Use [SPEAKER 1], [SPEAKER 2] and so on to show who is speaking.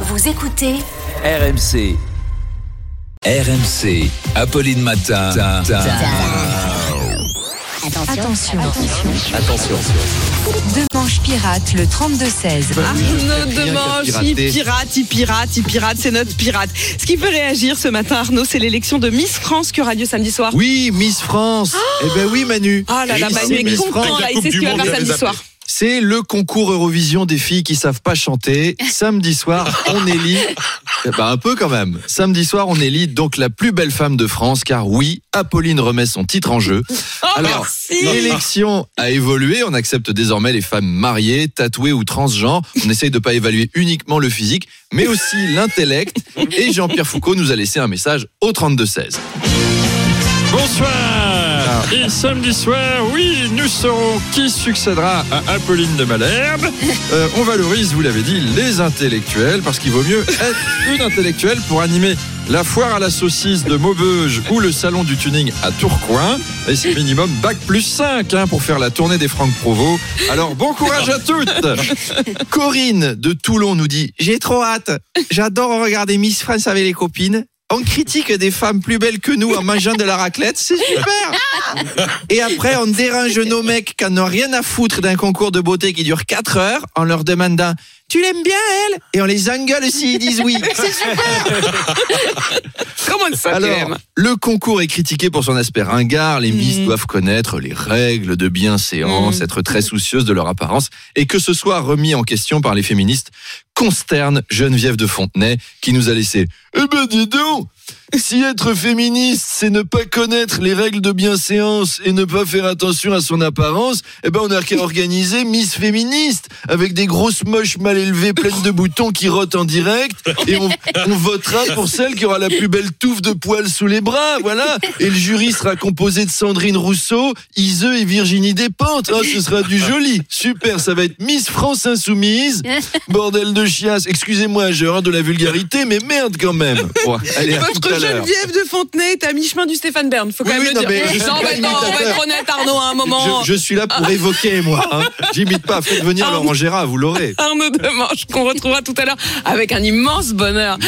[SPEAKER 1] Vous écoutez
[SPEAKER 2] RMC. RMC. Apolline Matin.
[SPEAKER 3] Attention,
[SPEAKER 2] Attention.
[SPEAKER 3] deux manches pirates, le 32-16.
[SPEAKER 4] Arnaud Demange, il pirate, il pirate, il pirate, c'est notre pirate. Ce qui fait réagir ce matin, Arnaud, c'est l'élection de Miss France qui aura lieu samedi soir.
[SPEAKER 5] Oui, Miss France. eh ben oui, Manu.
[SPEAKER 4] Ah là là,
[SPEAKER 5] oui,
[SPEAKER 4] Manu
[SPEAKER 5] c'est
[SPEAKER 4] est content, là, il sait ce qu'il va faire samedi soir.
[SPEAKER 5] C'est le concours Eurovision des filles qui savent pas chanter. Samedi soir, on élit, ben un peu quand même. Samedi soir, on élit donc la plus belle femme de France, car oui, Apolline remet son titre en jeu.
[SPEAKER 4] Oh,
[SPEAKER 5] Alors, l'élection a évolué. On accepte désormais les femmes mariées, tatouées ou transgenres. On essaye de pas évaluer uniquement le physique, mais aussi l'intellect. Et Jean-Pierre Foucault nous a laissé un message au 32-16.
[SPEAKER 6] Bonsoir Et samedi soir, oui, nous saurons qui succédera à Apolline de Malherbe. Euh, on valorise, vous l'avez dit, les intellectuels, parce qu'il vaut mieux être une intellectuelle pour animer la foire à la saucisse de Maubeuge ou le salon du tuning à Tourcoing. Et c'est minimum bac plus 5 hein, pour faire la tournée des Franck Provo. Alors bon courage à toutes
[SPEAKER 5] Corinne de Toulon nous dit J'ai trop hâte. J'adore regarder Miss France avec les copines. On critique des femmes plus belles que nous en mangeant de la raclette, c'est super. Et après, on dérange nos mecs qui n'ont rien à foutre d'un concours de beauté qui dure 4 heures en leur demandant Tu l'aimes bien, elle? Et on les engueule s'ils disent oui. C'est super.
[SPEAKER 4] Comment ça,
[SPEAKER 5] Alors, le concours est critiqué pour son aspect ringard. Les Miss
[SPEAKER 4] Mhm.
[SPEAKER 5] doivent connaître les règles de bienséance,
[SPEAKER 4] Mhm.
[SPEAKER 5] être très soucieuses de leur apparence. Et que ce soit remis en question par les féministes consterne Geneviève de Fontenay qui nous a laissé Eh ben dis donc si être féministe, c'est ne pas connaître les règles de bienséance et ne pas faire attention à son apparence, eh ben on a qu'à organiser Miss féministe avec des grosses moches mal élevées pleines de boutons qui rotent en direct et on, on votera pour celle qui aura la plus belle touffe de poils sous les bras, voilà. Et le jury sera composé de Sandrine Rousseau, Iseux et Virginie Despentes. Oh, ce sera du joli. Super, ça va être Miss France Insoumise. Bordel de chiasse. Excusez-moi, j'ai de la vulgarité, mais merde quand même. Allez, l'heure.
[SPEAKER 4] Geneviève de Fontenay est à mi-chemin du Stéphane Bern. Faut quand
[SPEAKER 5] Oui,
[SPEAKER 4] même
[SPEAKER 5] oui,
[SPEAKER 4] le
[SPEAKER 5] non,
[SPEAKER 4] dire.
[SPEAKER 5] mais
[SPEAKER 4] Non, mais non, on va être honnête, Arnaud, à un moment.
[SPEAKER 5] Je, je suis là pour évoquer, moi. Hein. J'imite pas. Faites venir
[SPEAKER 4] Ah,
[SPEAKER 5] Laurent Gérard, vous l'aurez.
[SPEAKER 4] Arnaud Demange, qu'on retrouvera tout à l'heure avec un immense bonheur.